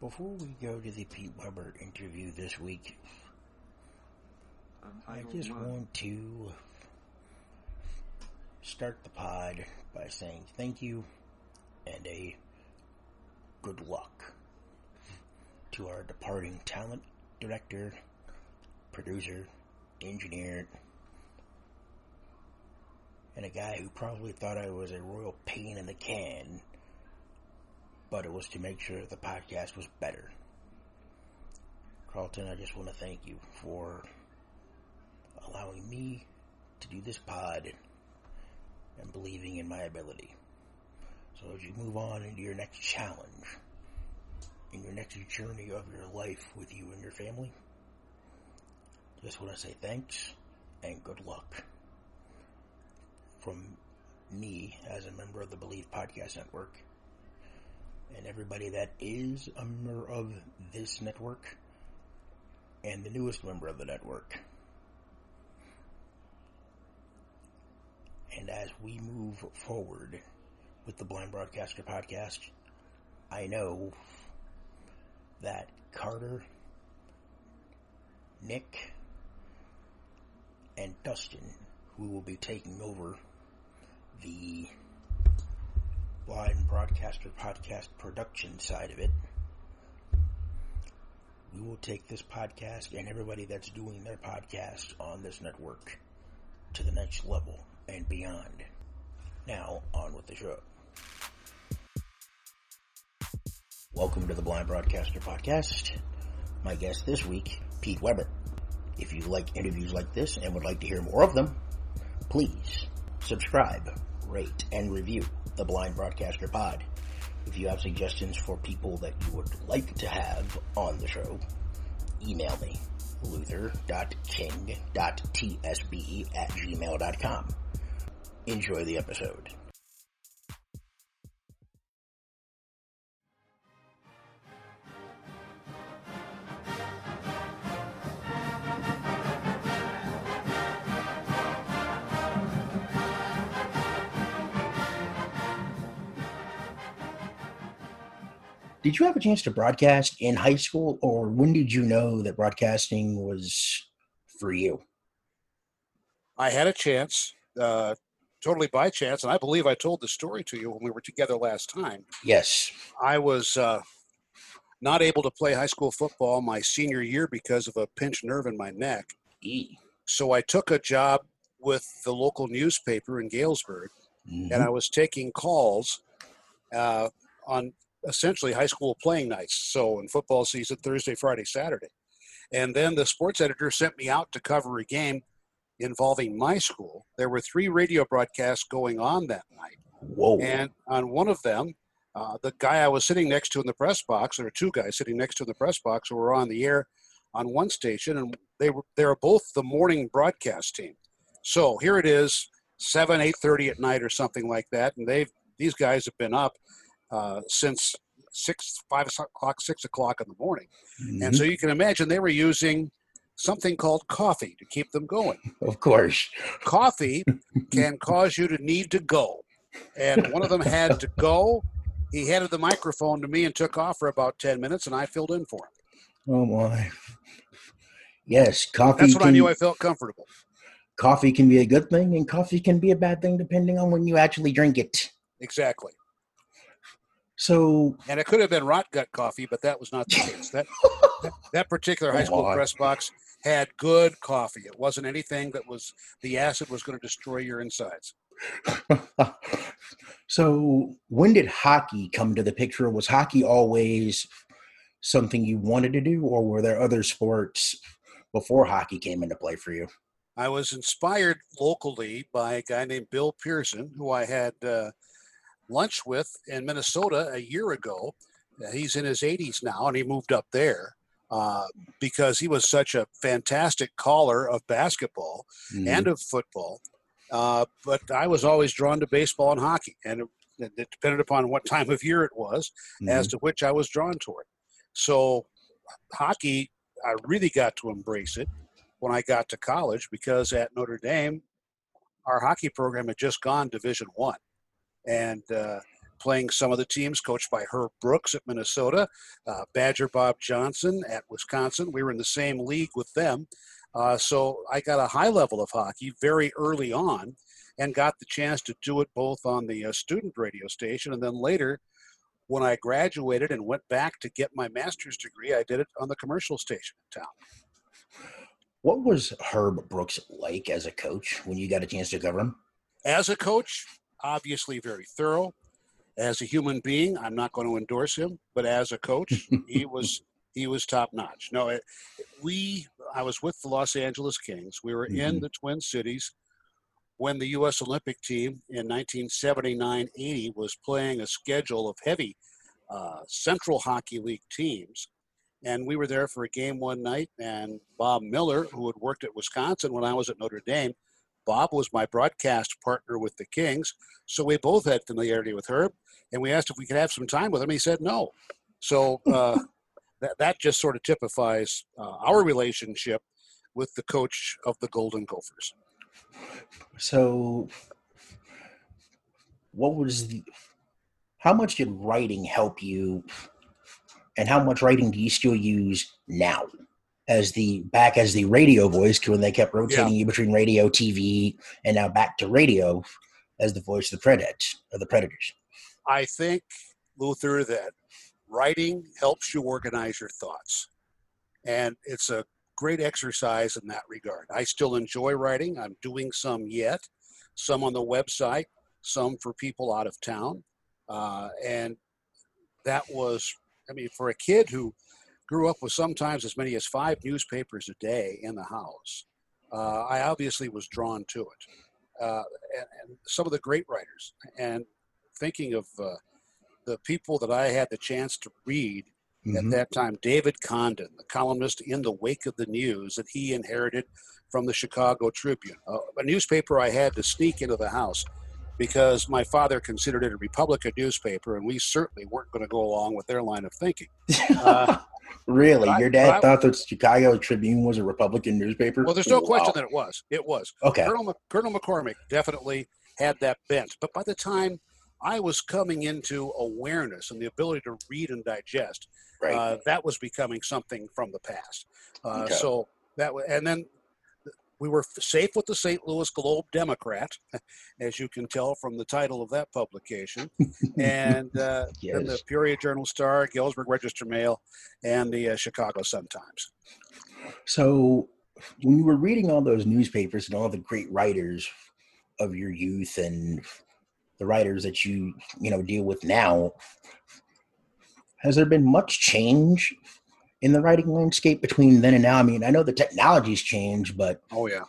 Before we go to the Pete Weber interview this week, I just want to start the pod by saying thank you and a good luck to our departing talent director, producer, engineer, and a guy who probably thought I was a royal pain in the can but it was to make sure the podcast was better. Carlton, I just want to thank you for allowing me to do this pod and believing in my ability. So as you move on into your next challenge, in your next journey of your life with you and your family, just want to say thanks and good luck. From me as a member of the Believe Podcast Network and everybody that is a member of this network and the newest member of the network. And as we move forward with the Blind Broadcaster podcast, I know that Carter, Nick, and Dustin, who will be taking over the Blind Broadcaster podcast production side of it. We will take this podcast and everybody that's doing their podcast on this network to the next level and beyond. Now, on with the show. Welcome to the Blind Broadcaster Podcast. My guest this week, Pete Weber. If you like interviews like this and would like to hear more of them, please subscribe, rate, and review the Blind Broadcaster Pod. If you have suggestions for people that you would like to have on the show, email me, luther.king.tsb at gmail.com. Enjoy the episode. Did you have a chance to broadcast in high school, or when did you know that broadcasting was for you? I had a chance, uh, totally by chance, and I believe I told the story to you when we were together last time. Yes. I was uh, not able to play high school football my senior year because of a pinched nerve in my neck. E. So I took a job with the local newspaper in Galesburg, Mhm. and I was taking calls uh, on essentially high school playing nights. So in football season, Thursday, Friday, Saturday. And then the sports editor sent me out to cover a game involving my school. There were three radio broadcasts going on that night. Whoa. And on one of them, uh, the guy I was sitting next to in the press box, there were two guys sitting next to in the press box who were on the air on one station, and they were they were both the morning broadcast team. So here it is, seven, eight thirty at night or something like that, and they've these guys have been up uh, since six, five o'clock, six o'clock in the morning, and Mhm. so you can imagine they were using something called coffee to keep them going of course. coffee can cause you to need to go. And one of them had to go. He handed the microphone to me and took off for about 10 minutes, and I filled in for him. Oh my. Yes, coffee. That's what can, I knew I felt comfortable. coffee can be a good thing, and coffee can be a bad thing depending on when you actually drink it. Exactly. So, And it could have been rot gut coffee, but that was not the case. That, that, that particular high school press box had good coffee. It wasn't anything that was, the acid was going to destroy your insides. so when did hockey come to the picture? Was hockey always something you wanted to do, or were there other sports before hockey came into play for you? I was inspired locally by a guy named Bill Pearson, who I had uh, lunch with in Minnesota a year ago. Uh, he's in his 80s now, and he moved up there uh, because he was such a fantastic caller of basketball and of football. Uh, but I was always drawn to baseball and hockey, and it, it depended upon what time of year it was Mhm. as to which I was drawn toward. So, hockey, I really got to embrace it when I got to college because at Notre Dame, our hockey program had just gone Division One, and uh, playing some of the teams coached by Herb Brooks at Minnesota, uh, Badger Bob Johnson at Wisconsin. We were in the same league with them. Uh, so I got a high level of hockey very early on and got the chance to do it both on the uh, student radio station and then later when I graduated and went back to get my master's degree, I did it on the commercial station in town. What was Herb Brooks like as a coach when you got a chance to cover him? As a coach, obviously very thorough. As a human being, I'm not going to endorse him, but as a coach, he was he was top notch. No, it, we I was with the Los Angeles Kings. We were mm-hmm. in the Twin Cities when the U.S. Olympic team in 1979-80 was playing a schedule of heavy uh, Central Hockey League teams. And we were there for a game one night, and Bob Miller, who had worked at Wisconsin when I was at Notre Dame, Bob was my broadcast partner with the Kings, so we both had familiarity with Herb. And we asked if we could have some time with him. He said no. So uh, that that just sort of typifies uh, our relationship with the coach of the Golden Gophers. So, what was the? How much did writing help you, and how much writing do you still use now? As the back as the radio voice when they kept rotating yeah. you between radio, TV, and now back to radio as the voice of the predators of the predators. I think Luther that writing helps you organize your thoughts, and it's a great exercise in that regard. I still enjoy writing. I'm doing some yet, some on the website, some for people out of town, uh, and that was, I mean, for a kid who grew up with sometimes as many as five newspapers a day in the house. Uh, I obviously was drawn to it. Uh, and, and, some of the great writers, and thinking of uh, the people that I had the chance to read mm-hmm. at that time, David Condon, the columnist in the wake of the news that he inherited from the Chicago Tribune, a newspaper I had to sneak into the house because my father considered it a Republican newspaper, and we certainly weren't going to go along with their line of thinking. Uh, Really, your dad I, thought that Chicago Tribune was a Republican newspaper? Well, there's no wow. question that it was. It was. Okay. Colonel, Colonel McCormick definitely had that bent, but by the time I was coming into awareness and the ability to read and digest, right. uh, that was becoming something from the past. Uh, okay. So that was, and then we were safe with the St. Louis Globe Democrat, as you can tell from the title of that publication, and uh, yes. then the Peoria Journal Star, Galesburg Register Mail, and the uh, Chicago Sun Times. So, when you were reading all those newspapers and all the great writers of your youth and the writers that you you know deal with now, has there been much change in the writing landscape between then and now? I mean, I know the technology's changed, but oh yeah.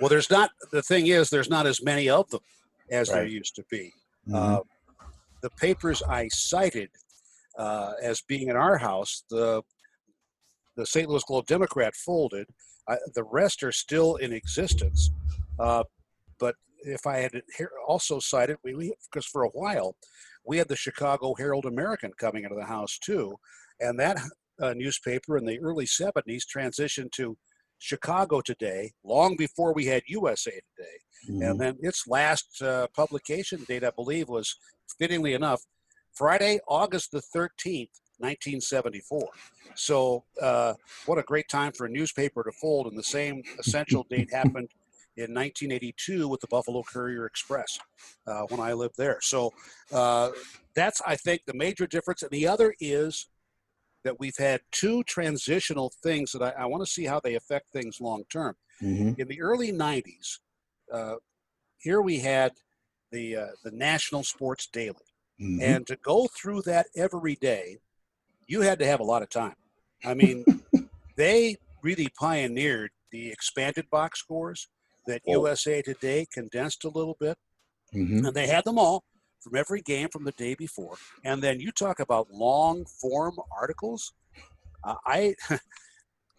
Well, there's not. The thing is, there's not as many of them as right. there used to be. Mm-hmm. Uh, the papers I cited uh, as being in our house, the the St. Louis Globe Democrat folded. I, the rest are still in existence. Uh, but if I had also cited, we because for a while we had the Chicago Herald American coming into the house too, and that uh, newspaper in the early 70s transitioned to Chicago Today long before we had USA Today. Mm-hmm. And then its last uh, publication date, I believe, was fittingly enough Friday, August the 13th, 1974. So, uh, what a great time for a newspaper to fold. And the same essential date happened in 1982 with the Buffalo Courier Express uh, when I lived there. So, uh, that's, I think, the major difference. And the other is that we've had two transitional things that I, I want to see how they affect things long term. Mm-hmm. In the early 90s, uh, here we had the, uh, the National Sports Daily. Mm-hmm. And to go through that every day, you had to have a lot of time. I mean, they really pioneered the expanded box scores that oh. USA Today condensed a little bit. Mm-hmm. And they had them all from every game from the day before. And then you talk about long form articles. Uh, I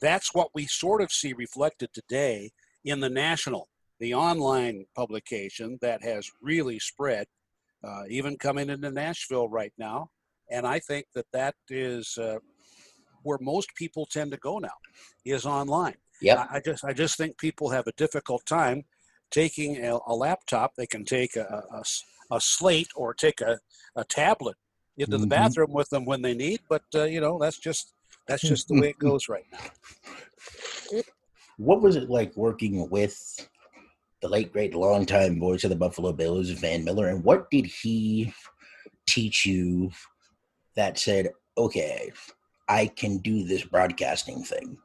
that's what we sort of see reflected today in the national, the online publication that has really spread, uh, even coming into Nashville right now. And I think that that is uh, where most people tend to go now, is online. Yeah, I, I, just I just think people have a difficult time taking a, a laptop. They can take a, a, a slate or take a, a tablet into the Mhm. bathroom with them when they need. But uh, you know, that's just that's just the way it goes right now. What was it like working with the late great longtime voice of the Buffalo Bills, Van Miller, and what did he teach you that said, "Okay, I can do this broadcasting thing"?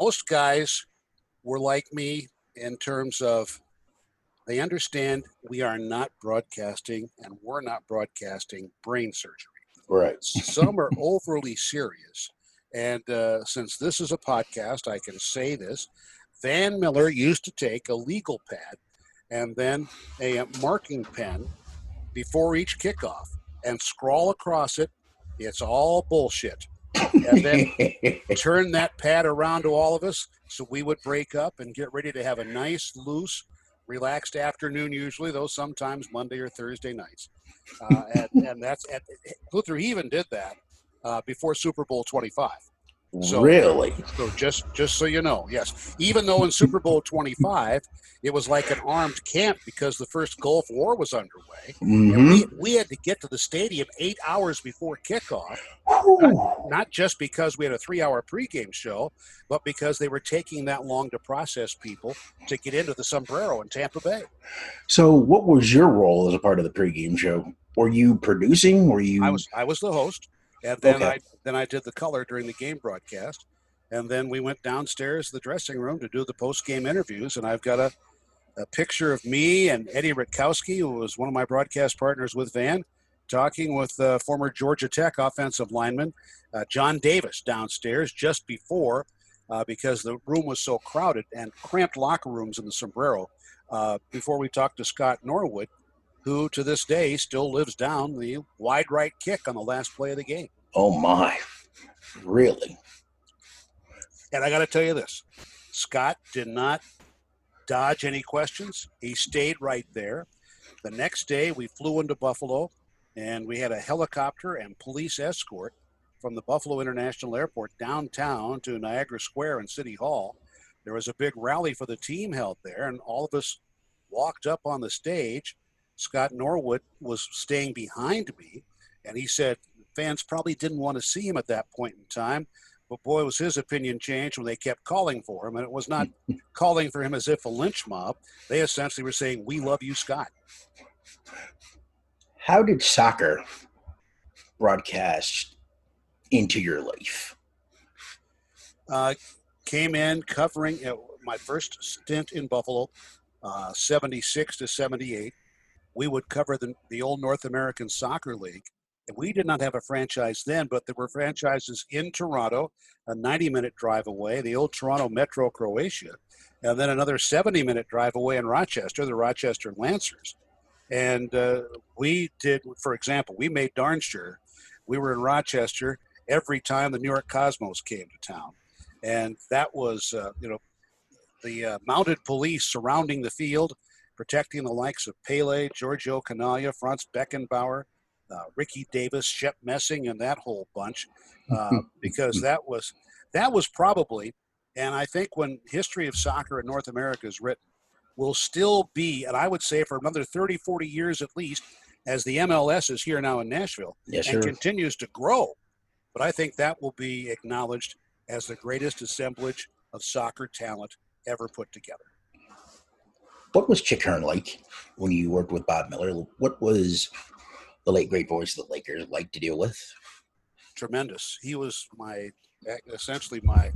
Most guys were like me in terms of they understand we are not broadcasting and we're not broadcasting brain surgery. Right. Some are overly serious. And uh, since this is a podcast, I can say this. Van Miller used to take a legal pad and then a marking pen before each kickoff and scrawl across it. It's all bullshit. And then turn that pad around to all of us so we would break up and get ready to have a nice, loose, relaxed afternoon, usually, though sometimes Monday or Thursday nights. Uh, and, and that's at, Luther even did that uh, before Super Bowl 25. So- really? So just just so you know, yes. Even though in Super Bowl 25 it was like an armed camp because the first Gulf War was underway, and Mhm. we, we had to get to the stadium eight hours before kickoff Whew. not just because we had a three hour pregame show, but because they were taking that long to process people to get into the sombrero in Tampa Bay. So, what was your role as a part of the pregame show? Were you producing? Were you? I was I was the host, and then Okay. I then I did the color during the game broadcast, and then we went downstairs to the dressing room to do the post game interviews, and I've got a a picture of me and Eddie Rutkowski, who was one of my broadcast partners with Van, talking with uh, former Georgia Tech offensive lineman uh, John Davis downstairs just before, uh, because the room was so crowded and cramped locker rooms in the sombrero. Uh, before we talked to Scott Norwood, who to this day still lives down the wide right kick on the last play of the game. Oh my! Really? And I got to tell you this Scott did not dodge any questions. He stayed right there. The next day, we flew into Buffalo and we had a helicopter and police escort from the Buffalo International Airport downtown to Niagara Square and City Hall. There was a big rally for the team held there, and all of us walked up on the stage. Scott Norwood was staying behind me, and he said fans probably didn't want to see him at that point in time but boy, was his opinion changed when they kept calling for him. And it was not calling for him as if a lynch mob. They essentially were saying, We love you, Scott. How did soccer broadcast into your life? Uh, came in covering uh, my first stint in Buffalo, uh, 76 to 78. We would cover the, the old North American Soccer League. And we did not have a franchise then, but there were franchises in Toronto, a 90 minute drive away, the old Toronto Metro Croatia, and then another 70 minute drive away in Rochester, the Rochester Lancers. And uh, we did, for example, we made darn sure we were in Rochester every time the New York Cosmos came to town. And that was, uh, you know, the uh, mounted police surrounding the field, protecting the likes of Pele, Giorgio Chinaglia, Franz Beckenbauer, uh, Ricky Davis, Shep Messing, and that whole bunch, uh, because that was that was probably, and I think when history of soccer in North America is written, will still be, and I would say for another 30, 40 years at least, as the MLS is here now in Nashville Yes, and sir. continues to grow. But I think that will be acknowledged as the greatest assemblage of soccer talent ever put together. What was Chick Hearn like when you worked with Bob Miller? What was the late great voice of the Lakers like to deal with? tremendous. He was my essentially my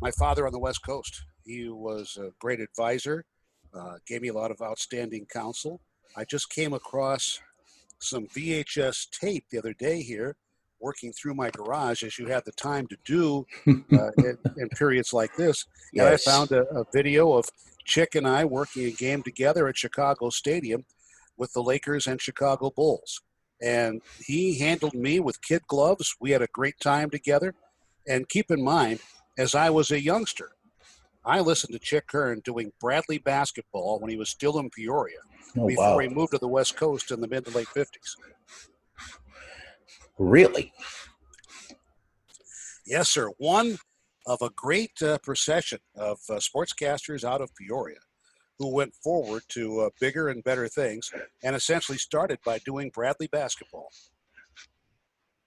my father on the West Coast. He was a great advisor, uh, gave me a lot of outstanding counsel. I just came across some VHS tape the other day here, working through my garage as you have the time to do uh, in, in periods like this. And I found a, a video of Chick and I working a game together at Chicago Stadium with the Lakers and Chicago Bulls. And he handled me with kid gloves. We had a great time together. And keep in mind, as I was a youngster, I listened to Chick Hearn doing Bradley basketball when he was still in Peoria Oh, before wow. he moved to the West Coast in the mid to late 50s. Really? Yes, sir. One of a great uh, procession of uh, sportscasters out of Peoria. who went forward to uh, bigger and better things and essentially started by doing Bradley basketball.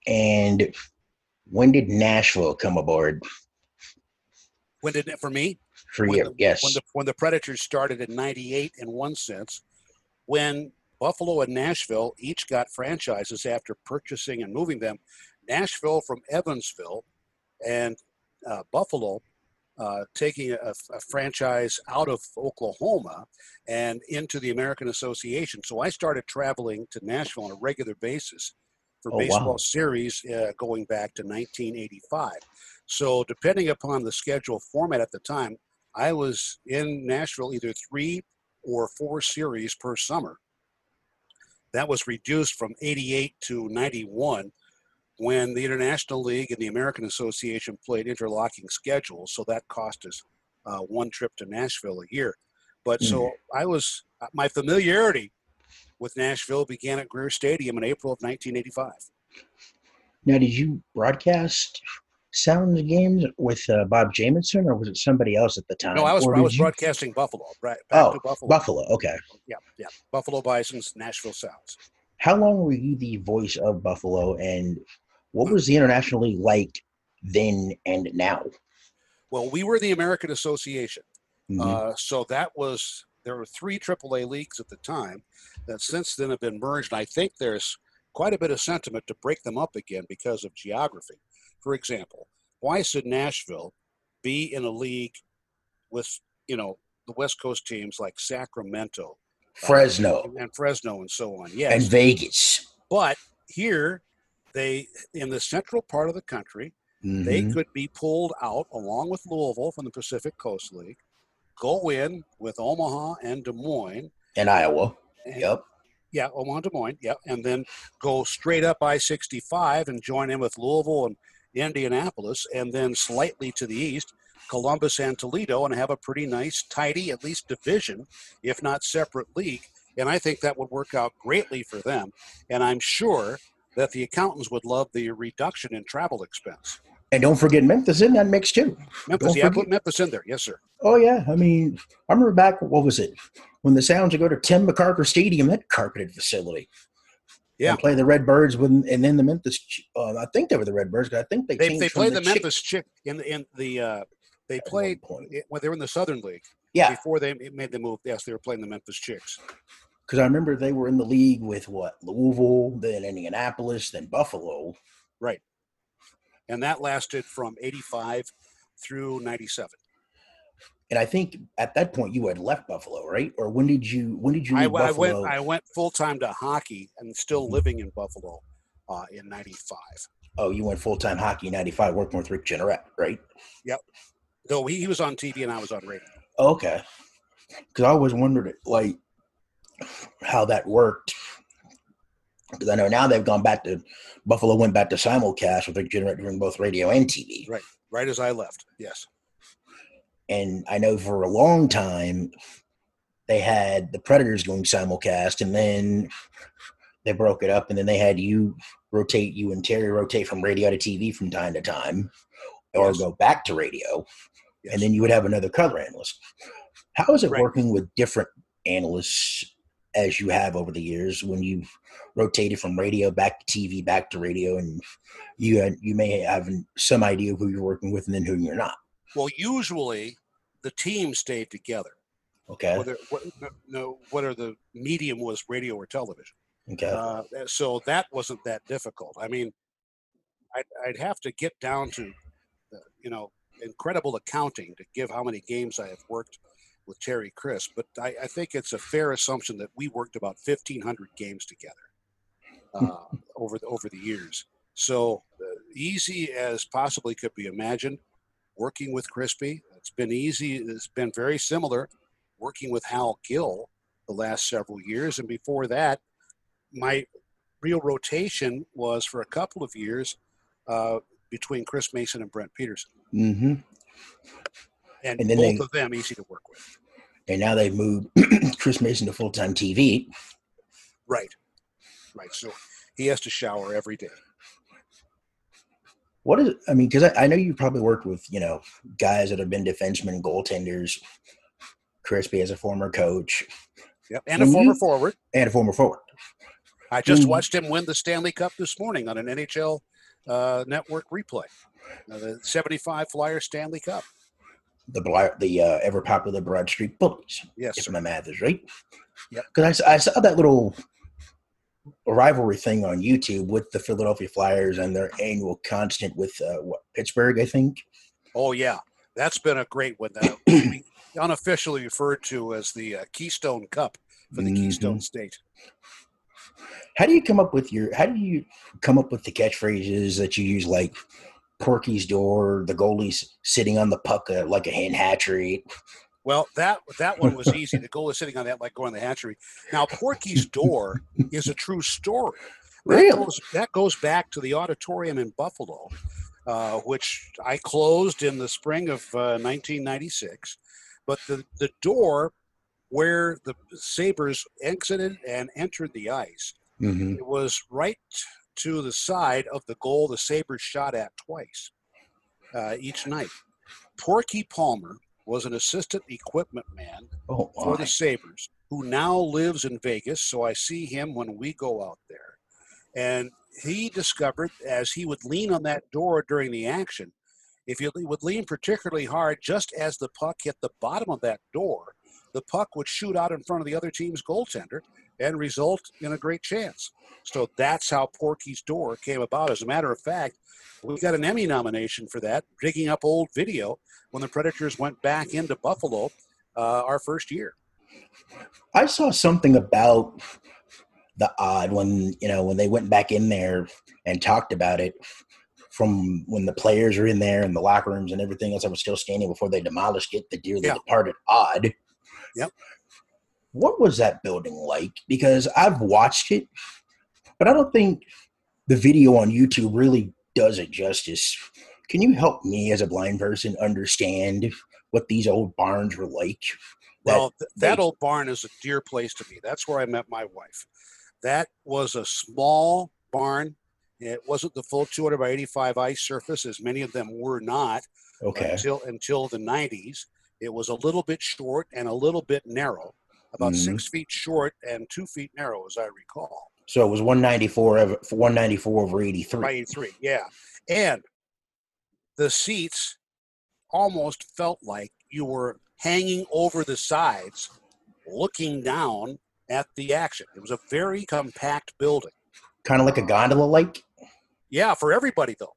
And when did Nashville come aboard When did it, for me? for when you? the, yes. When the, when the Predators started in 98 in one sense, when Buffalo and Nashville each got franchises after purchasing and moving them, Nashville from Evansville and uh, Buffalo uh, taking a, a franchise out of Oklahoma and into the American Association. So I started traveling to Nashville on a regular basis for Oh, wow. baseball series uh, going back to 1985. So depending upon the schedule format at the time, I was in Nashville either three or four series per summer. That was reduced from 88 to 91 when the International League and the American Association played interlocking schedules. So that cost us uh, one trip to Nashville a year. But so I was, uh, my familiarity with Nashville began at Greer Stadium in April of 1985. Now, did you broadcast Sounds games with uh, Bob Jamison, or was it somebody else at the time? No, I was I was you- broadcasting Buffalo, right? Back Oh, to Buffalo. Buffalo. Okay. Yeah, yeah. Buffalo Bison's Nashville Sounds. How long were you the voice of Buffalo, and what was the International League like then and now? Well, we were the American Association. Mhm. Uh, so that was there were three AAA leagues at the time that since then have been merged. And I think there's quite a bit of sentiment to break them up again because of geography. For example, why should Nashville be in a league with you know the West Coast teams like Sacramento, Fresno and, and Fresno, and so on? Yes, and Vegas. but here they in the central part of the country they Mhm. could be pulled out along with Louisville from the Pacific Coast League, go in with Omaha and Des Moines. and Iowa. and- Yep. Yeah, Omaha, Des Moines. Yeah, and then go straight up I-65 and join in with Louisville and Indianapolis, and then slightly to the east, Columbus and Toledo, and have a pretty nice, tidy, at least division, if not separate league. And I think that would work out greatly for them. And I'm sure that the accountants would love the reduction in travel expense. And don't forget Memphis in that mix too. Memphis, yeah, put Memphis in there. Yes, sir. Oh yeah, I mean, I remember back. What was it when the Sounds would go to Tim McCarver Stadium, that carpeted facility. Yeah. and play the Red Birds with, and then the Memphis. Uh, I think they were the Red Birds, but I think they They, they played the, Chick- Memphis Chick in the in the uh, they at played when they were in the Southern League Yeah, before they made the move. Yes, they were playing the Memphis Chicks. Because I remember they were in the league with what Louisville, then Indianapolis, then Buffalo. Right. And that lasted from 85 through 97 And I think at that point you had left Buffalo, right? Or when did you when did you I, leave I Buffalo? went i went full-time to hockey and still Mhm. living in buffalo uh, in 95 oh, you went full time hockey in '95, working with Rick Jeanneret, right? Yep. Though he, he was on tv and i was on radio Okay. Because I always wondered, like, how that worked. Because I know now they've gone back to Buffalo went back to simulcast with Jeanneret doing both radio and TV. Right, right as i left yes And I know for a long time they had the Predators going simulcast, and then they broke it up, and then they had you rotate, you and Terry rotate from radio to TV from time to time, or Yes. go back to radio. yes. and then you would have another color analyst. How is it Right. working with different analysts as you have over the years when you've rotated from radio back to TV, back to radio, and you you may have some idea of who you're working with and then who you're not. well usually the team stayed together Okay. whether what, no, whether the medium was radio or television Okay. Uh, so that wasn't that difficult. I mean, I'd, I'd have to get down to, uh, you know, incredible accounting to give how many games I have worked with Terry Crisp, but I, I think it's a fair assumption that we worked about 1,500 games together uh, over the, over the years. So uh, easy as possibly could be imagined. Working with Crispy, it's been easy. It's been very similar. Working with Hal Gill the last several years, and before that, my real rotation was for a couple of years uh, between Chris Mason and Brent Peterson, mm-hmm. And, And then both they- of them easy to work with. And now they've moved Chris Mason to full time TV. Right, right. So he has to shower every day. What is I mean, because I, I know you probably worked with you know guys that have been defensemen, goaltenders. Crispy as a former coach. Yep, and a former forward. And a former forward. I just watched him win the Stanley Cup this morning on an NHL uh, network replay. Uh, the 75 Flyer Stanley Cup. The the uh, ever popular Broad Street Bullies. Yes. If my math is right. Yeah, Because I, I saw that little rivalry thing on YouTube with the Philadelphia Flyers and their annual constant with uh, what, Pittsburgh, I think. Oh, yeah. That's been a great one. That unofficially referred to as the uh, Keystone Cup for the mm-hmm. Keystone State. How do you come up with your? How do you come up with the catchphrases that you use, like Porky's door, the goalie's sitting on the puck uh, like a hen hatchery? Well, that that one was easy. The goalie sitting on that like going to the hatchery. Now, Porky's door is a true story. Really? That goes, that goes back to the auditorium in Buffalo, uh, which I closed in the spring of uh, 1996. But the, the door where the Sabres exited and entered the ice Mm-hmm. It was right to the side of the goal the Sabres shot at twice uh, each night. Porky Palmer was an assistant equipment man oh, for the Sabres who now lives in Vegas, so I see him when we go out there. And he discovered as he would lean on that door during the action, if you would lean particularly hard just as the puck hit the bottom of that door, the puck would shoot out in front of the other team's goaltender and result in a great chance. So that's how Porky's Door came about. As a matter of fact, we got an Emmy nomination for that, digging up old video when the Predators went back into Buffalo uh, our first year. I saw something about the Aud when you know when they went back in there and talked about it from when the players are in there and the locker rooms and everything else that was still standing before they demolished it, the dearly yeah. departed Aud. Yep what was that building like? Because I've watched it, but I don't think the video on YouTube really does it justice. Can you help me as a blind person understand what these old barns were like? That well, th- that they- old barn is a dear place to me. That's where I met my wife. That was a small barn. It wasn't the full 200 by 85 ice surface, as many of them were not. Okay. Until until the 90s, it was a little bit short and a little bit narrow about mm-hmm. six feet short and two feet narrow, as I recall. So it was 194 over 194 over 83. 83, yeah. And the seats almost felt like you were hanging over the sides, looking down at the action. It was a very compact building. Kind of like a gondola like? Yeah, for everybody though.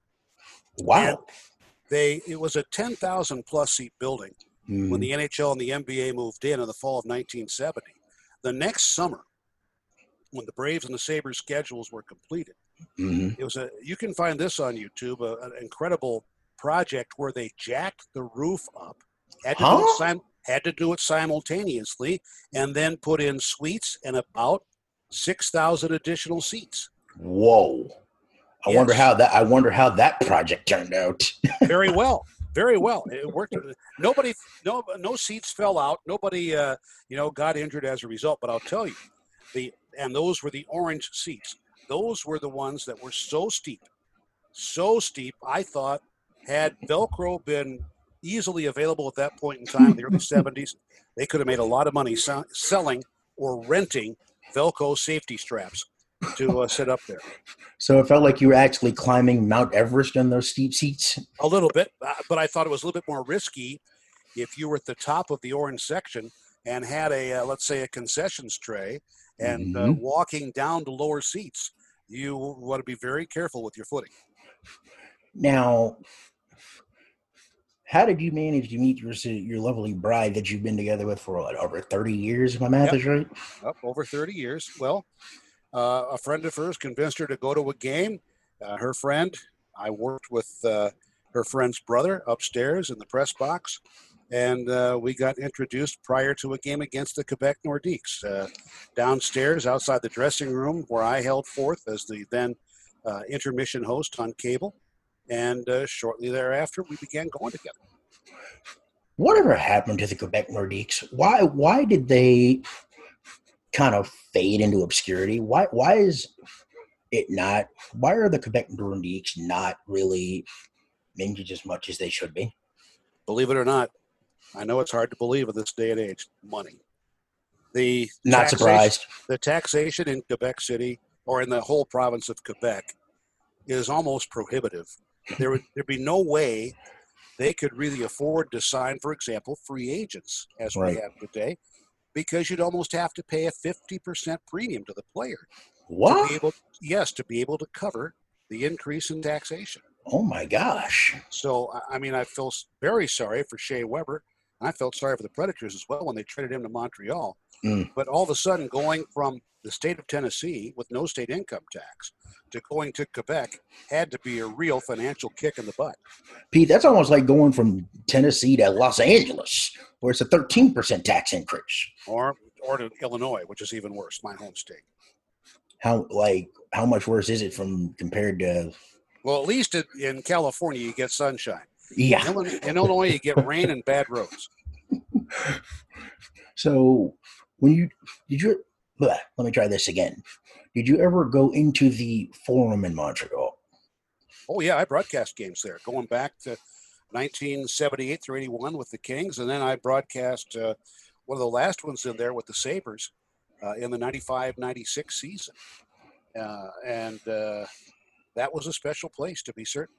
Wow. And they it was a 10,000 plus seat building mm-hmm. when the NHL and the NBA moved in in the fall of 1970. The next summer, when the Braves and the Sabres schedules were completed, mm-hmm. it was a. You can find this on YouTube, a, an incredible project where they jacked the roof up, had to, huh? do it sim- had to do it simultaneously, and then put in suites and about six thousand additional seats. Whoa! I yes. wonder how that. I wonder how that project turned out. Very well very well. It worked. Nobody, no, no seats fell out. Nobody, uh, you know, got injured as a result. But I'll tell you, the and those were the orange seats. Those were the ones that were so steep, so steep. I thought had Velcro been easily available at that point in time, in the early '70s, they could have made a lot of money selling or renting Velcro safety straps to uh, sit up there. So it felt like you were actually climbing Mount Everest in those steep seats. A little bit, uh, but I thought it was a little bit more risky if you were at the top of the orange section and had a uh, let's say a concessions tray and uh, mm-hmm. walking down to lower seats. You want to be very careful with your footing. Now, how did you manage to meet your your lovely bride that you've been together with for what, over thirty years? If my math yep. is right. Up over thirty years. Well, uh, a friend of hers convinced her to go to a game. Uh, her friend, I worked with uh, her friend's brother upstairs in the press box, and uh, we got introduced prior to a game against the Quebec Nordiques uh, downstairs outside the dressing room where I held forth as the then uh, intermission host on cable. And shortly thereafter, we began going together. Whatever happened to the Quebec Nordiques? Why? Why did they kind of fade into obscurity. Why why is it not why are the Quebec Nordiques not really named as much as they should be? Believe it or not, I know it's hard to believe in this day and age. Money. The Not surprised. The taxation in Quebec City or in the whole province of Quebec is almost prohibitive. There would there'd be no way they could really afford to sign, for example, free agents as Right. we have today, because you'd almost have to pay a fifty percent premium to the player to What? be able, yes, to be able to cover the increase in taxation. Oh my gosh. So, I- I mean, I feel very sorry for Shea Weber. I felt sorry for the Predators as well when they traded him to Montreal. Mm. But all of a sudden, going from the state of Tennessee with no state income tax to going to Quebec had to be a real financial kick in the butt. Pete, that's almost like going from Tennessee to Los Angeles, where it's a 13% tax increase. Or, or to Illinois, which is even worse, my home state. How like how much worse is it from compared to Well, at least in California, you get sunshine. Yeah. In Illinois, in Illinois, you get rain and bad roads. So when you did you bleh, let me try this again. Did you ever go into the forum in Montreal? Oh yeah, I broadcast games there, going back to 1978 through 81 with the Kings, and then I broadcast uh, one of the last ones in there with the Sabres uh, in the 95-96 season, uh, and uh, that was a special place to be certain.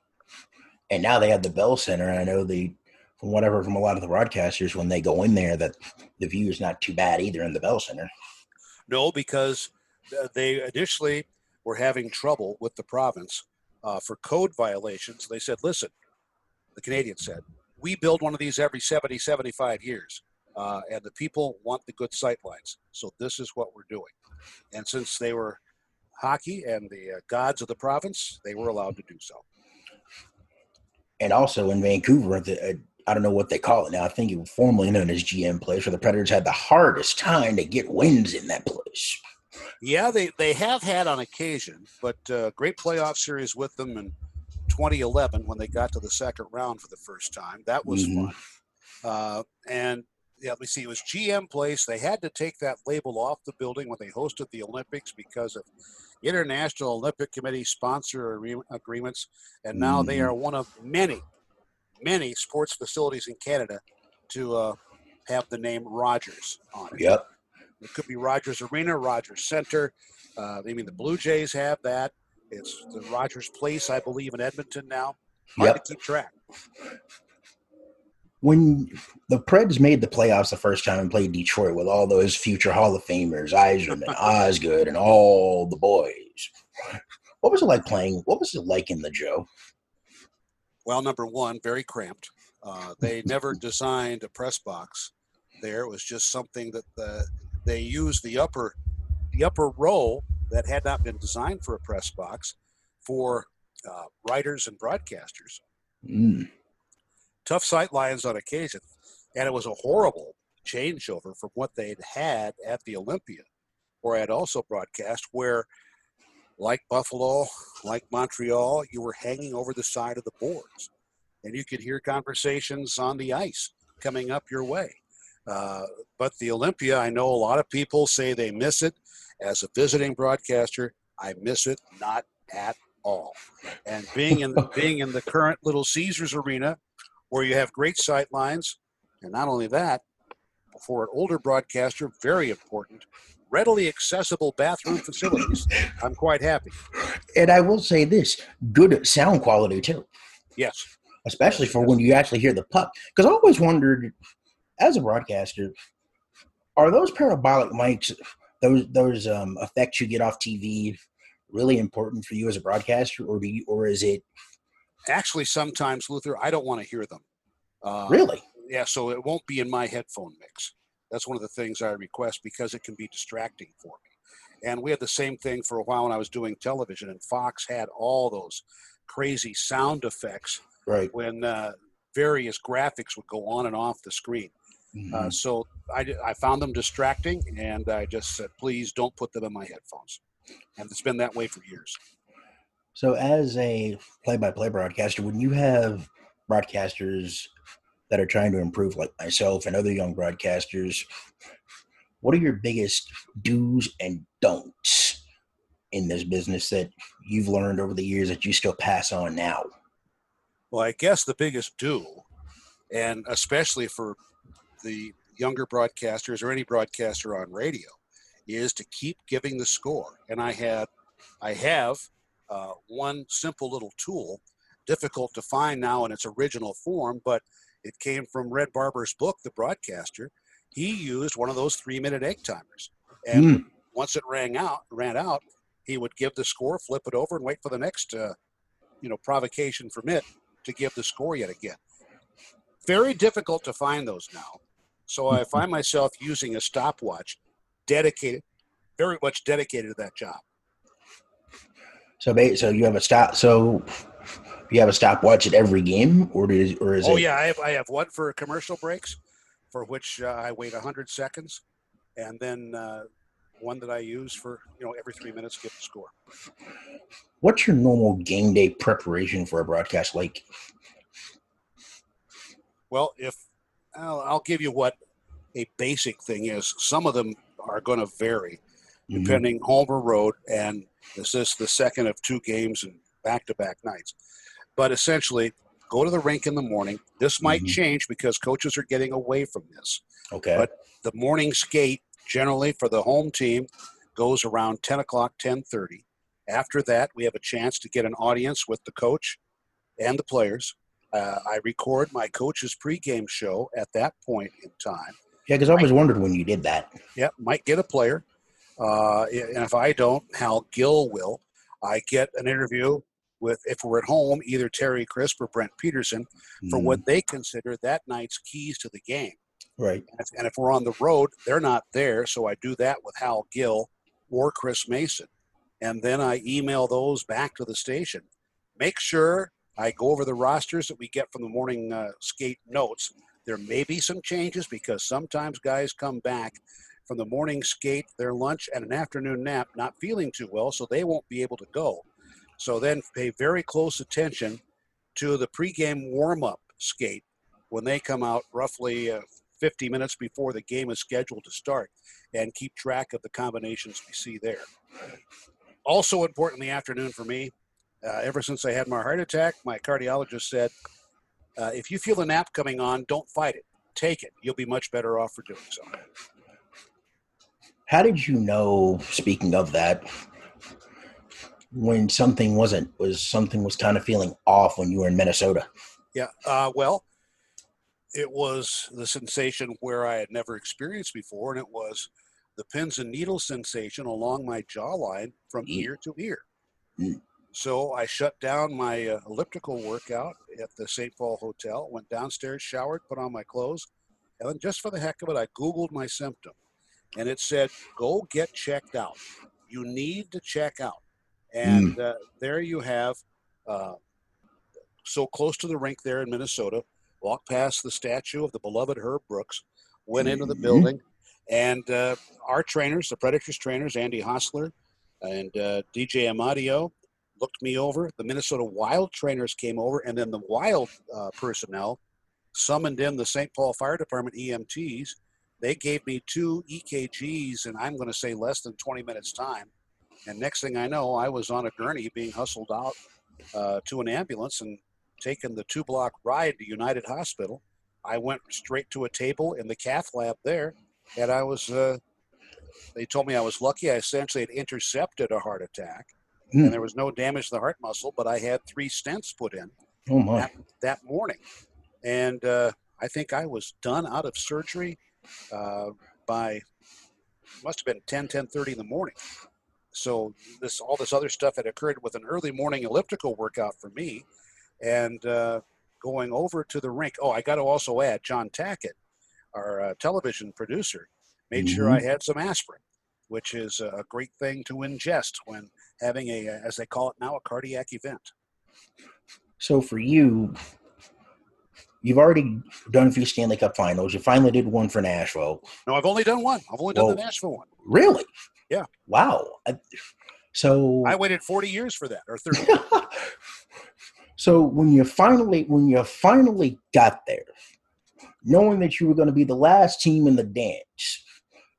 And now they have the Bell Center. And I know the from whatever from a lot of the broadcasters when they go in there that the view is not too bad either in the Bell Center. No, because uh, they initially were having trouble with the province uh, for code violations. They said, listen, the Canadiens said, we build one of these every 70, 75 years, uh, and the people want the good sight lines. So this is what we're doing. And since they were hockey and the uh, gods of the province, they were allowed to do so. And also in Vancouver, the, uh, I don't know what they call it now. I think it was formerly known as GM Place, where the Predators had the hardest time to get wins in that place. Yeah, they, they have had on occasion, but uh, great playoff series with them in 2011 when they got to the second round for the first time. That was Mhm. fun. Uh, and yeah, let me see, it was GM Place. They had to take that label off the building when they hosted the Olympics because of International Olympic Committee sponsor agreements. And now they Mhm. are one of many, many sports facilities in Canada to uh, have the name Rogers on it. Yep. It could be Rogers Arena, Rogers Center. Uh, I mean, the Blue Jays have that. It's the Rogers Place, I believe, in Edmonton now. Hard Yep. to keep track. When the Preds made the playoffs the first time and played Detroit with all those future Hall of Famers, Yzerman, Osgood, and all the boys, what was it like playing? What was it like in the Joe? Well, number one, very cramped. Uh, they never designed a press box there. It was just something that the, they used the upper the upper row that had not been designed for a press box for uh, writers and broadcasters. Mm. Tough sight lines on occasion, and it was a horrible changeover from what they'd had at the Olympia, where I had also broadcast, where, like Buffalo, like Montreal, you were hanging over the side of the boards, and you could hear conversations on the ice coming up your way. Uh, but the Olympia, I know a lot of people say they miss it. As a visiting broadcaster, I miss it not at all. And being in being in the current Little Caesars arena, where you have great sight lines, and not only that, for an older broadcaster, very important, readily accessible bathroom facilities. I'm quite happy. And I will say this good sound quality too, Yes. especially for when you actually hear the puck. Because I always wondered, as a broadcaster, are those parabolic mics, those those um, effects you get off TV, really important for you as a broadcaster, or do you, or is it Actually, sometimes, Luther, I don't want to hear them. Uh, really? Yeah, so it won't be in my headphone mix. That's one of the things I request because it can be distracting for me. And we had the same thing for a while when I was doing television, and Fox had all those crazy sound effects Right. when uh, various graphics would go on and off the screen. Mhm. Uh, so I, I found them distracting, and I just said, please don't put them in my headphones. And it's been that way for years. So, as a play-by-play broadcaster, when you have broadcasters that are trying to improve, like myself and other young broadcasters, what are your biggest do's and don'ts in this business that you've learned over the years that you still pass on now? Well, I guess the biggest do and especially for the younger broadcasters or any broadcaster on radio, is to keep giving the score. And I had, I have uh, one simple little tool, difficult to find now in its original form, but it came from Red Barber's book, The Broadcaster. He used one of those three-minute egg timers, and Mm. once it rang out, ran out, he would give the score, flip it over, and wait for the next, uh, you know, provocation from it to give the score yet again. Very difficult to find those now. So I find myself using a stopwatch dedicated, very much dedicated to that job. So, ba- so you have a stop. So you have a stopwatch at every game, or is or is it Oh it? yeah, I have I have one for commercial breaks, for which uh, I wait hundred seconds, and then uh, one that I use for you know every three minutes get the score. What's your normal game day preparation for a broadcast like? Well, if I'll, I'll give you what a basic thing is. Some of them are going to vary Mhm. depending home or road, and this is the second of two games and back-to-back nights. But essentially, go to the rink in the morning. This might Mhm. change because coaches are getting away from this. Okay. But the morning skate generally for the home team goes around 10 o'clock 10.30 after that we have a chance to get an audience with the coach and the players uh, i record my coach's pregame show at that point in time yeah, because I always wondered when you did that. Yeah, might get a player uh, and if i don't hal gill will i get an interview with if we're at home either terry crisp or brent peterson for what they consider that night's keys to the game Right. And if, and if we're on the road, they're not there. So I do that with Hal Gill or Chris Mason. And then I email those back to the station. Make sure I go over the rosters that we get from the morning uh, skate notes. There may be some changes because sometimes guys come back from the morning skate, their lunch, and an afternoon nap not feeling too well, so they won't be able to go. So then pay very close attention to the pregame warm up skate when they come out roughly uh, 50 minutes before the game is scheduled to start and keep track of the combinations we see there. Also important in the afternoon for me, uh, ever since I had my heart attack, my cardiologist said, uh, if you feel a nap coming on, don't fight it. Take it. You'll be much better off for doing so. How did you know? Speaking of that, when something wasn't was something was kind of feeling off when you were in Minnesota. Yeah. Uh, well, it was the sensation where I had never experienced before, and it was the pins and needles sensation along my jawline from Mm. ear to ear. Mm. So I shut down my uh, elliptical workout at the St. Paul Hotel, went downstairs, showered, put on my clothes, and then just for the heck of it, I Googled my symptom. And it said, go get checked out. You need to check out. And uh, there you have, uh, so close to the rink there in Minnesota, walked past the statue of the beloved Herb Brooks, went into the Mhm. building, and uh, our trainers, the Predators trainers, Andy Hosler and uh, DJ Amadio, looked me over. The Minnesota Wild trainers came over, and then the Wild uh, personnel summoned in the St. Paul Fire Department EMTs. They gave me two EKGs, and I'm going to say less than 20 minutes time. And next thing I know, I was on a gurney being hustled out uh, to an ambulance and taken the two block ride to United Hospital. I went straight to a table in the cath lab there, and I was. Uh, they told me I was lucky. I essentially had intercepted a heart attack, Hmm. and there was no damage to the heart muscle. But I had three stents put in Oh my! that, that morning, and uh, I think I was done out of surgery uh, by must have been 10 10 30 in the morning. So this all this other stuff had occurred with an early morning elliptical workout for me and uh, going over to the rink. Oh i got to also add john tackett our uh, television producer made sure i had some aspirin which is a great thing to ingest when having a as they call it now a cardiac event. So for you, you've already done a few Stanley Cup finals. You finally did one for Nashville. no i've only done one i've only done the nashville one Really? Yeah. Wow. I- So i waited 40 years for that or 30 so when you finally when you finally got there, knowing that you were going to be the last team in the dance,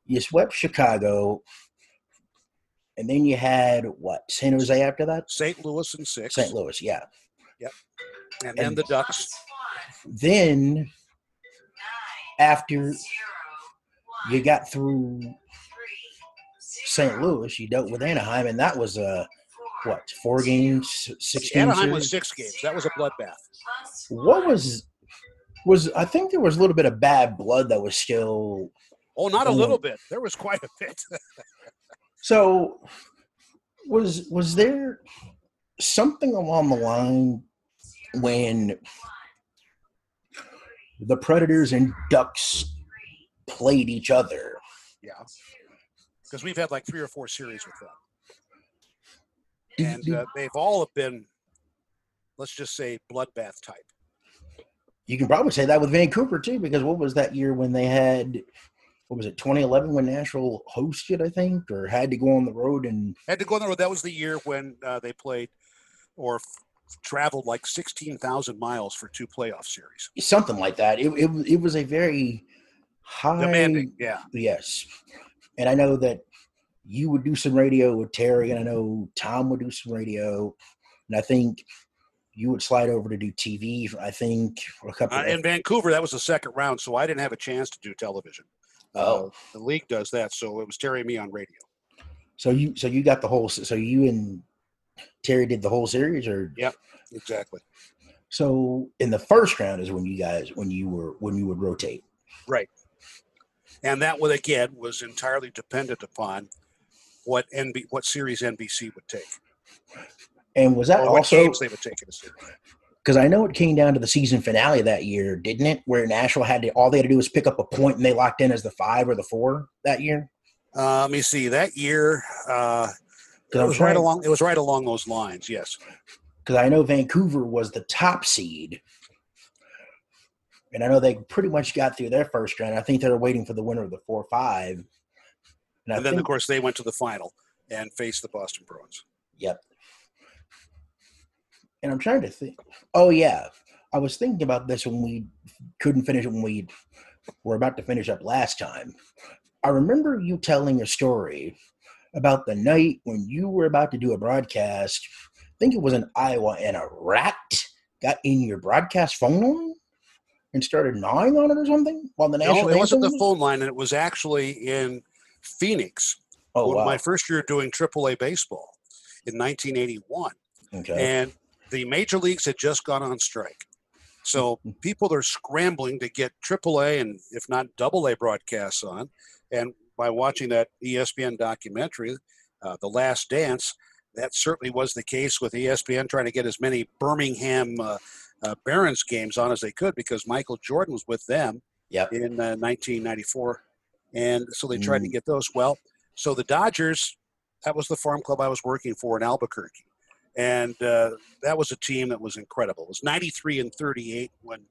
you swept Chicago, and then you had what San Jose after that? st louis and six St. Louis, yeah. Yep. And then the ducks Then after you got through St. Louis, you dealt with Anaheim, and that was a what four games, six games. Anaheim was six games. That was a bloodbath. What was was I think there was a little bit of bad blood that was still. Oh, not a little bit. There was quite a bit. so, was was there something along the line when the Predators and Ducks played each other? Yeah, because we've had like three or four series with them and uh, they've all been, let's just say, bloodbath type. You can probably say that with Vancouver too, because what was that year when they had? What was it? 2011 when Nashville hosted, I think, or had to go on the road and had to go on the road. That was the year when uh, they played or traveled like 16,000 miles for two playoff series. Something like that. It, it, it was a very high demanding. Yeah. Yes, and I know that you would do some radio with Terry, and I know Tom would do some radio, and I think you would slide over to do TV. I think a couple uh, in Vancouver. That was the second round, so I didn't have a chance to do television. Oh, uh, the league does that, so it was Terry and me on radio. So you, so you got the whole. So you and Terry did the whole series, or yep, exactly. So in the first round is when you guys, when you were, when you would rotate, right? And that would again was entirely dependent upon what NB what series NBC would take. And was that also games they would take in a series? Because I know it came down to the season finale that year, didn't it? Where Nashville had to all they had to do was pick up a point and they locked in as the five or the four that year. Uh, let me see. That year, uh, it was right along. It was right along those lines. Yes. Because I know Vancouver was the top seed, and I know they pretty much got through their first round. I think they were waiting for the winner of the four five. And, and then, think, of course, they went to the final and faced the Boston Bruins. Yep. And I'm trying to think. Oh yeah, I was thinking about this when we couldn't finish when we were about to finish up last time. I remember you telling a story about the night when you were about to do a broadcast. I think it was in Iowa, and a rat got in your broadcast phone line and started gnawing on it or something while the national. No, it wasn't the phone line, and it was actually in Phoenix. Oh, wow. My first year doing AAA baseball in 1981. Okay. And the major leagues had just gone on strike. So people are scrambling to get AAA and if not double A broadcasts on. And by watching that ESPN documentary, uh, The Last Dance, that certainly was the case with ESPN trying to get as many Birmingham uh, uh, Barons games on as they could because Michael Jordan was with them yep. in 1994 uh, and so they tried mm. to get those. Well, so the Dodgers, that was the farm club I was working for in Albuquerque, and uh, that was a team that was incredible. It was 93 and 38 when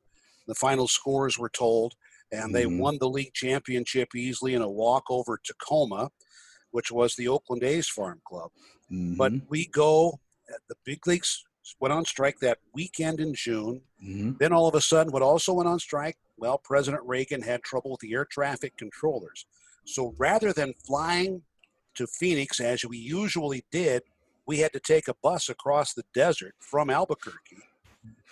the final scores were told, and they mm. won the league championship easily in a walk over Tacoma, which was the Oakland A's farm club. Mm-hmm. But we go, the big leagues went on strike that weekend in June. Mm-hmm. Then all of a sudden, what also went on strike? Well, President Reagan had trouble with the air traffic controllers. So rather than flying to Phoenix as we usually did, we had to take a bus across the desert from Albuquerque.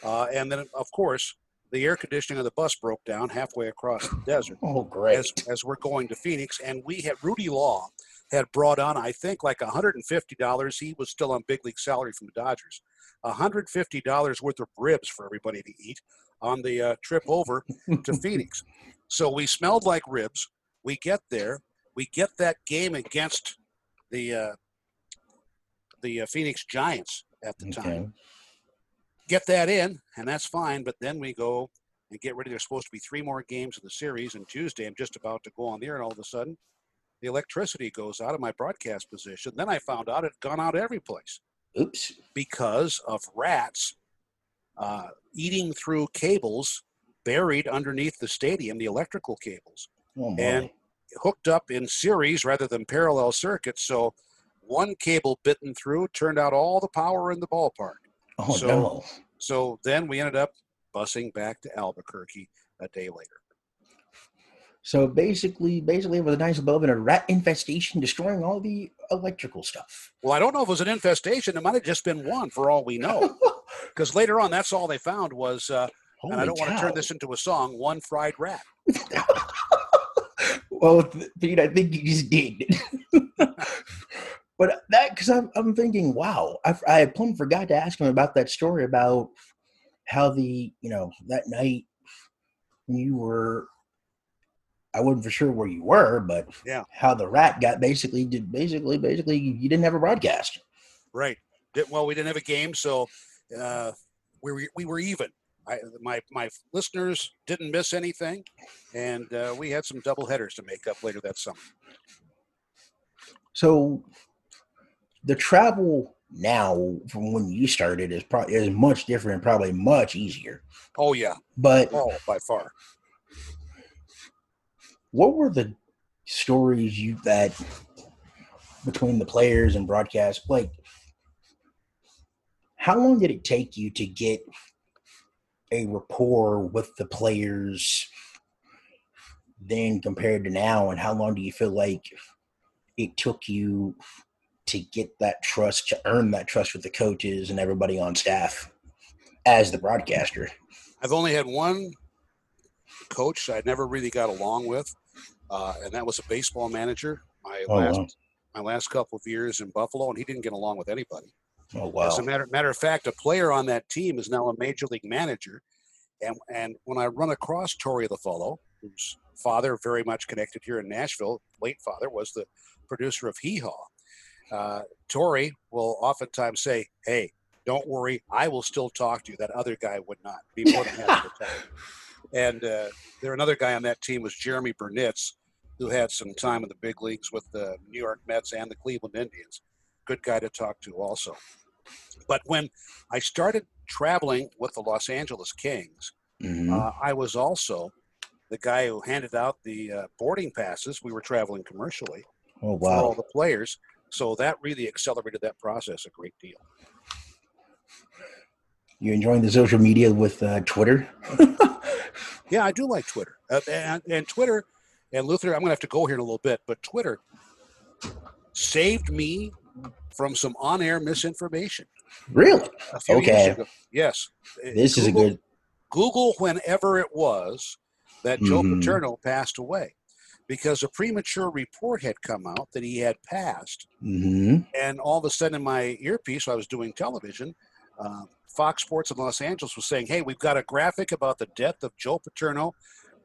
Uh, and then, of course, the air conditioning of the bus broke down halfway across the desert. Oh, great. As, as we're going to Phoenix. And we had Rudy Law had brought on, I think, like $150. He was still on big league salary from the Dodgers. $150 worth of ribs for everybody to eat on the uh, trip over to Phoenix. So we smelled like ribs. We get there. We get that game against the uh, the uh, Phoenix Giants at the okay. time. Get that in, and that's fine. But then we go and get ready. There's supposed to be three more games in the series, and Tuesday I'm just about to go on there, and all of a sudden, the electricity goes out of my broadcast position. Then I found out it had gone out every place. Oops. Because of rats uh, eating through cables buried underneath the stadium, the electrical cables, oh and hooked up in series rather than parallel circuits. So one cable bitten through turned out all the power in the ballpark. Oh so, no! So then we ended up busing back to Albuquerque a day later. So basically, basically, it was a nice above and a rat infestation destroying all the electrical stuff. Well, I don't know if it was an infestation. It might have just been one, for all we know. Because later on, that's all they found was uh, and I don't want to turn this into a song. One fried rat. well, Pete, I think you just did. but that, because I'm, I'm thinking, wow, I, I plumb forgot to ask him about that story about how the, you know, that night you were, I wasn't for sure where you were, but Yeah. how the rat got basically, did basically, basically, you didn't have a broadcast. Right. Well, we didn't have a game, so uh, we were we were even. I, my my listeners didn't miss anything, and uh, we had some double headers to make up later that summer. So the travel now from when you started is probably is much different, probably much easier. Oh yeah, But oh by far. what were the stories you that between the players and broadcast like how long did it take you to get a rapport with the players then compared to now and how long do you feel like it took you to get that trust to earn that trust with the coaches and everybody on staff as the broadcaster I've only had one coach I never really got along with, uh, and that was a baseball manager. My Oh, last wow. my last couple of years in Buffalo, and he didn't get along with anybody. oh wow! As a matter, matter of fact, a player on that team is now a major league manager. And, and when I run across Torey the Lovullo, whose father very much connected here in Nashville, late father was the producer of Hee Haw. Uh, Torey will oftentimes say, Hey, don't worry, I will still talk to you. That other guy would not be more than happy to talk. And uh, there another guy on that team was Jeromy Burnitz, who had some time in the big leagues with the New York Mets and the Cleveland Indians. Good guy to talk to also. But when I started traveling with the Los Angeles Kings, Mhm. uh, I was also the guy who handed out the uh, boarding passes. We were traveling commercially oh for all the players. So that really accelerated that process a great deal. you enjoying the social media with uh, twitter Yeah, I do like Twitter. Uh, and, and Twitter, and Luther, I'm going to have to go here in a little bit, but Twitter saved me from some on air misinformation. really A few Okay. Yes. this is a good Google whenever it was that Joe Mhm. Paterno passed away because a premature report had come out that he had passed. hmm And all of a sudden, in my earpiece, I was doing television. Uh, Fox Sports in Los Angeles was saying, Hey, we've got a graphic about the death of Joe Paterno.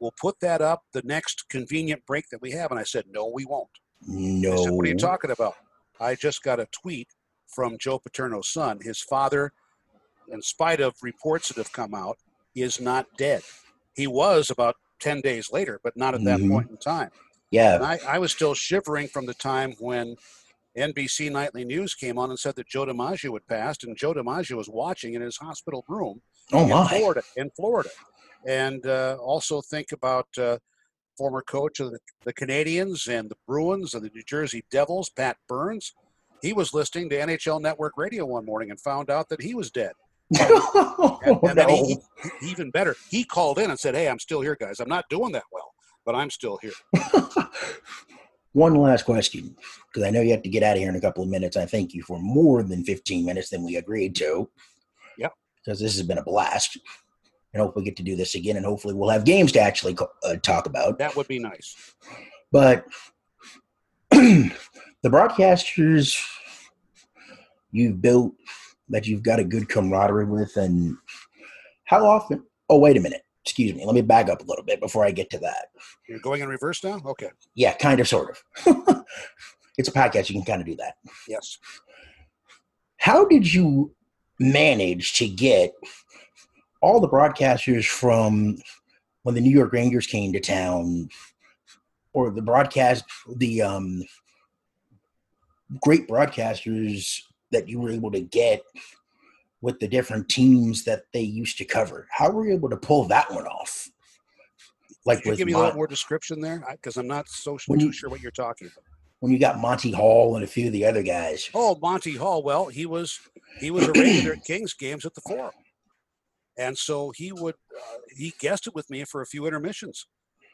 We'll put that up the next convenient break that we have. And I said, No, we won't. no said, What are you talking about? I just got a tweet from Joe Paterno's son. His father, in spite of reports that have come out, is not dead. He was about 10 days later, but not at that Mhm. point in time. yeah And I, I was still shivering from the time when NBC Nightly News came on and said that Joe DiMaggio had passed, and Joe DiMaggio was watching in his hospital room oh in my Florida. In Florida, and uh, also think about uh, former coach of the, the Canadiens and the Bruins and the New Jersey Devils, Pat Burns. He was listening to NHL Network Radio one morning and found out that he was dead. And, oh, and no. he, he- even better, he called in and said, "Hey, I'm still here, guys. I'm not doing that well, but I'm still here." One last question, because I know you have to get out of here in a couple of minutes. I thank you for more than 15 minutes than we agreed to. Yep. Because this has been a blast. And hope we get to do this again, and hopefully we'll have games to actually uh, talk about. That would be nice. But the broadcasters you've built that you've got a good camaraderie with, and how often? Oh, wait a minute. Excuse me. Let me back up a little bit before I get to that. You're going in reverse now? Okay. Yeah, kind of, sort of. it's a podcast. You can kind of do that. Yes. How did you manage to get all the broadcasters from when the New York Rangers came to town, or the broadcast, the um, great broadcasters that you were able to get with the different teams that they used to cover? How were you able to pull that one off? Like Could you give me a Mon- little more description there? Because I'm not so When too you- sure what you're talking about. when you got Monty Hall and a few of the other guys. Oh, Monty Hall. Well, he was he was a regular at Kings games at the Forum, and so he would uh, he guested with me for a few intermissions,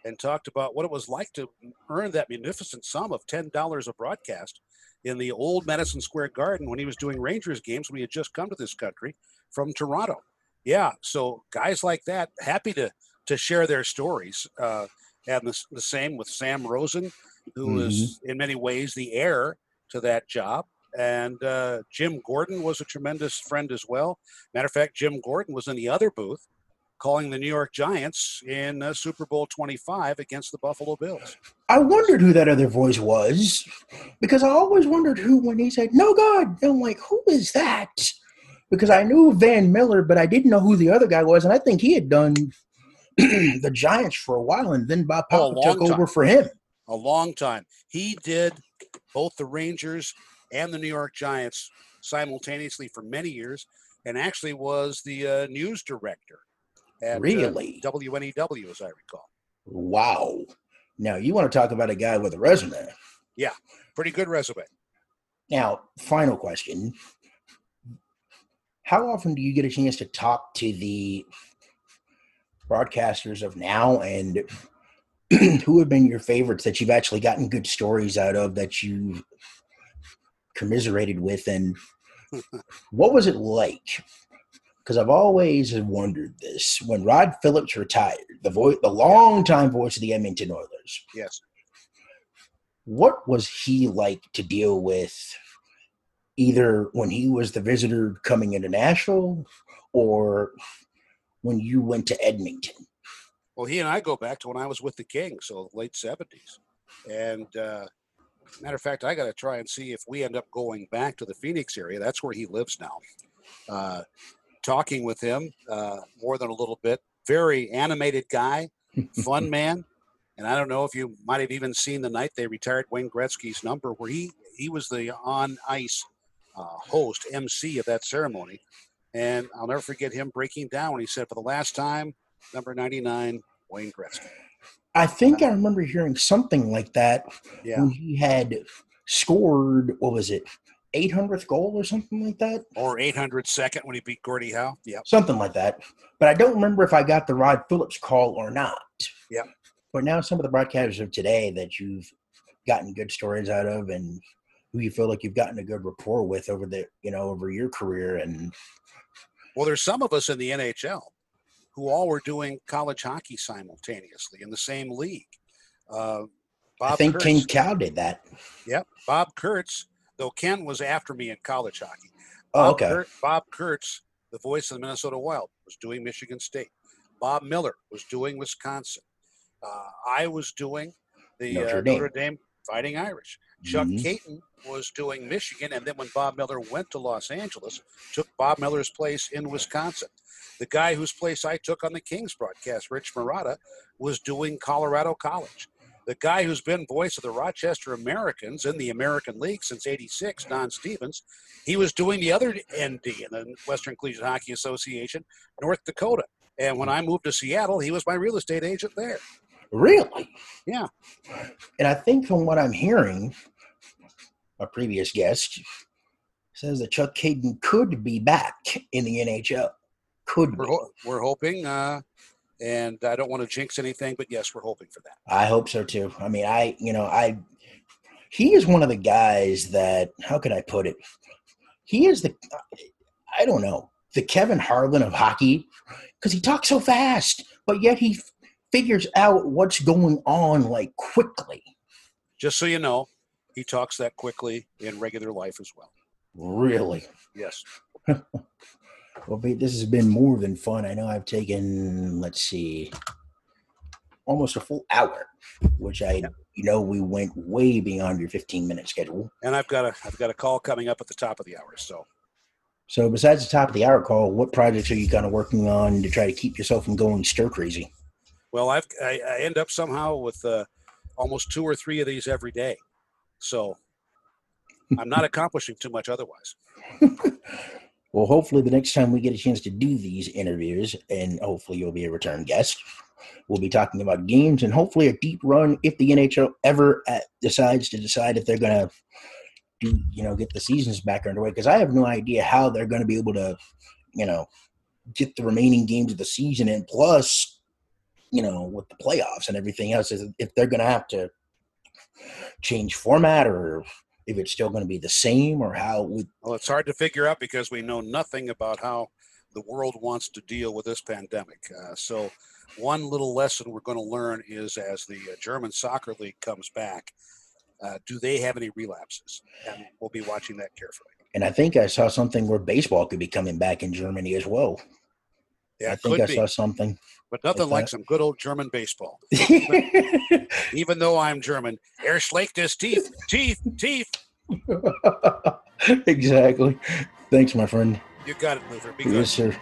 and talked about what it was like to earn that munificent sum of ten dollars a broadcast in the old Madison Square Garden when he was doing Rangers games when he had just come to this country from Toronto. Yeah, so guys like that, happy to to share their stories. Uh, and the, the same with Sam Rosen, who mm-hmm. is in many ways the heir to that job. And uh, Jim Gordon was a tremendous friend as well. Matter of fact, Jim Gordon was in the other booth calling the New York Giants in uh, Super Bowl 25 against the Buffalo Bills. I wondered who that other voice was because I always wondered who, when he said, No God, I'm like, who is that? Because I knew Van Miller, but I didn't know who the other guy was. And I think he had done the Giants for a while, and then Bob Papa oh, took time. over for him. A long time. He did both the Rangers and the New York Giants simultaneously for many years and actually was the uh, news director at uh, really? Uh, WNEW, as I recall. Wow. Now, you want to talk about a guy with a resume. Yeah, pretty good resume. Now, final question. How often do you get a chance to talk to the broadcasters of now and who have been your favorites that you've actually gotten good stories out of that you've commiserated with and what was it like because I've always wondered this. When Rod Phillips retired, the voice, the longtime voice of the Edmonton Oilers. Yes. What was he like to deal with, either when he was the visitor coming into Nashville, or when you went to Edmonton? Well, he and I go back to when I was with the King, so late seventies. And uh, matter of fact, I got to try and see if we end up going back to the Phoenix area. That's where he lives now. Uh, talking with him uh, more than a little bit. Very animated guy, fun man. And I don't know if you might have even seen the night they retired Wayne Gretzky's number, where he he was the on ice uh, host, MC of that ceremony. And I'll never forget him breaking down when he said, for the last time, number 99, Wayne Gretzky. I think I remember hearing something like that yeah. when he had scored, what was it, 800th goal or something like that. Or 802nd when he beat Gordie Howe. Yeah. Something like that. But I don't remember if I got the Rod Phillips call or not. Yeah. But now some of the broadcasters of today that you've gotten good stories out of and who you feel like you've gotten a good rapport with over the, you know, over your career and well, there's some of us in the NHL who all were doing college hockey simultaneously in the same league. Uh, Bob I think Kurtz, Ken Kal did that. Yep. Bob Kurtz though Ken was after me in college hockey. Oh, Bob okay. Kurt, Bob Kurtz, the voice of the Minnesota Wild, was doing Michigan State. Bob Miller was doing Wisconsin. Uh, I was doing the Notre, uh, Dame. Notre Dame Fighting Irish. Chuck mm-hmm. Kaiton was doing Michigan, and then when Bob Miller went to Los Angeles, took Bob Miller's place in Wisconsin. The guy whose place I took on the Kings broadcast, Rich Marotta, was doing Colorado College the guy who's been voice of the Rochester Americans in the American League since 86, Don Stevens, he was doing the other ND in the Western Collegiate Hockey Association, North Dakota. And when I moved to Seattle, he was my real estate agent there. Really? Yeah. And I think from what I'm hearing, a previous guest says that Chuck Kaiton could be back in the NHL. Could we're, ho- we're hoping. Uh, and I don't want to jinx anything, but yes, we're hoping for that. I hope so too. I mean, I you know I he is one of the guys that how can I put it? He is the I don't know the Kevin Harlan of hockey because he talks so fast, but yet he figures out what's going on like quickly. Just so you know, he talks that quickly in regular life as well. Really? Yes. Well, this has been more than fun. I know I've taken, let's see, almost a full hour, which I, you know, we went way beyond your 15 minute schedule. And I've got a, I've got a call coming up at the top of the hour. So, so besides the top of the hour call, what projects are you kind of working on to try to keep yourself from going stir crazy? Well, I've, I, I end up somehow with uh, almost two or three of these every day. So I'm not accomplishing too much otherwise. Well, hopefully, the next time we get a chance to do these interviews, and hopefully you'll be a return guest, we'll be talking about games and hopefully a deep run if the NHL ever uh, decides to decide if they're going to do, you know, get the seasons back underway. Because I have no idea how they're going to be able to, you know, get the remaining games of the season and plus, you know, with the playoffs and everything else, if they're going to have to change format or if it's still going to be the same or how we well it's hard to figure out because we know nothing about how the world wants to deal with this pandemic. Uh, so, one little lesson we're going to learn is as the uh, German soccer league comes back, uh, do they have any relapses? And we'll be watching that carefully. And I think I saw something where baseball could be coming back in Germany as well. Yeah, I think I saw something. But nothing like some good old German baseball. Even though I'm German, er schlägt his teeth, teeth, teeth. exactly. Thanks, my friend. You got it, Luther. Be good. Yes, sir.